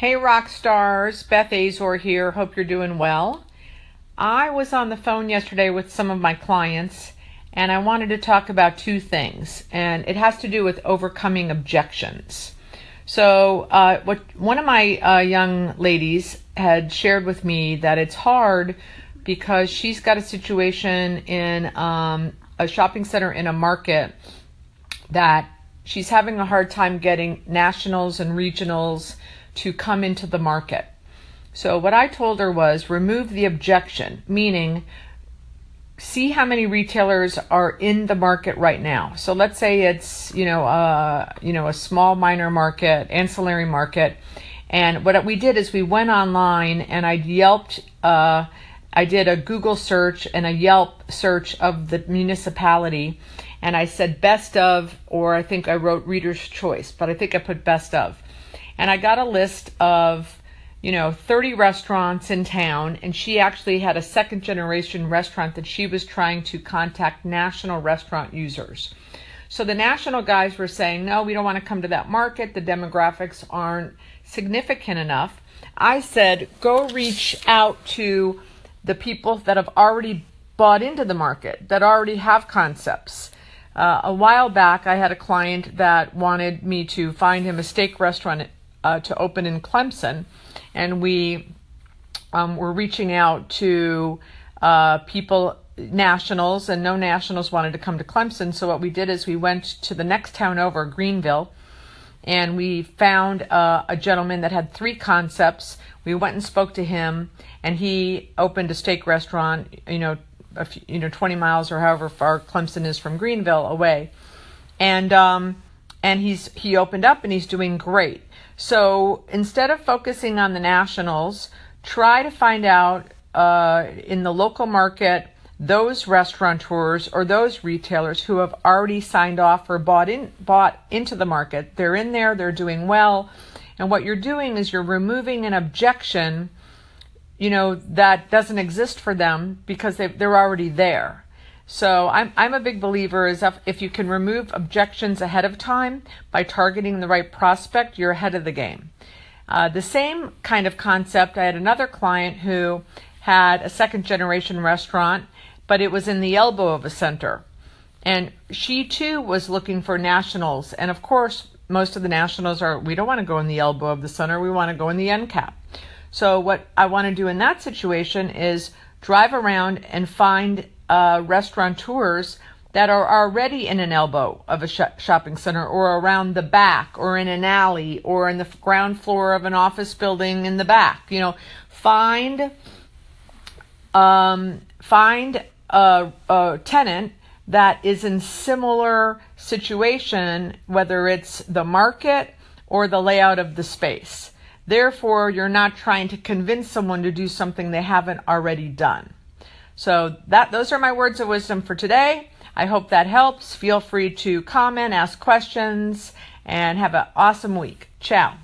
Hey, rock stars. Beth Azor here. Hope you're doing well. I was on the phone yesterday with some of my clients and I wanted to talk about two things, and it has to do with overcoming objections. So, uh, what one of my uh, young ladies had shared with me that it's hard because she's got a situation in um, a shopping center in a market that she's having a hard time getting nationals and regionals to come into the market. So, what I told her was remove the objection, meaning see how many retailers are in the market right now. So let's say it's you know uh, you know a small minor market, ancillary market, and what we did is we went online and I yelped. Uh, I did a Google search and a Yelp search of the municipality, and I said best of, or I think I wrote reader's choice, but I think I put best of and I got a list of, you know, 30 restaurants in town, and she actually had a second generation restaurant that she was trying to contact national restaurant users. So the national guys were saying, no, we don't want to come to that market. The demographics aren't significant enough. I said, go reach out to the people that have already bought into the market, that already have concepts. Uh, a while back, I had a client that wanted me to find him a steak restaurant uh, to open in Clemson, and we um, were reaching out to uh, people, nationals, and no nationals wanted to come to Clemson. So what we did is we went to the next town over, Greenville, and we found uh, a gentleman that had three concepts. We went and spoke to him, and he opened a steak restaurant. You know, few, you know, 20 miles or however far Clemson is from Greenville away, and um, and he's he opened up and he's doing great. So instead of focusing on the nationals, try to find out uh, in the local market those restaurateurs or those retailers who have already signed off or bought in bought into the market. They're in there, they're doing well, and what you're doing is you're removing an objection, you know, that doesn't exist for them because they, they're already there. So I'm I'm a big believer is if, if you can remove objections ahead of time by targeting the right prospect, you're ahead of the game. Uh, the same kind of concept. I had another client who had a second generation restaurant, but it was in the elbow of a center, and she too was looking for nationals. And of course, most of the nationals are we don't want to go in the elbow of the center. We want to go in the end cap. So what I want to do in that situation is drive around and find uh, restaurateurs that are already in an elbow of a sh- shopping center or around the back or in an alley or in the ground floor of an office building in the back. You know, find um, find a, a tenant that is in similar situation, whether it's the market or the layout of the space. Therefore, you're not trying to convince someone to do something they haven't already done. So that those are my words of wisdom for today. I hope that helps. Feel free to comment, ask questions, and have an awesome week. Ciao.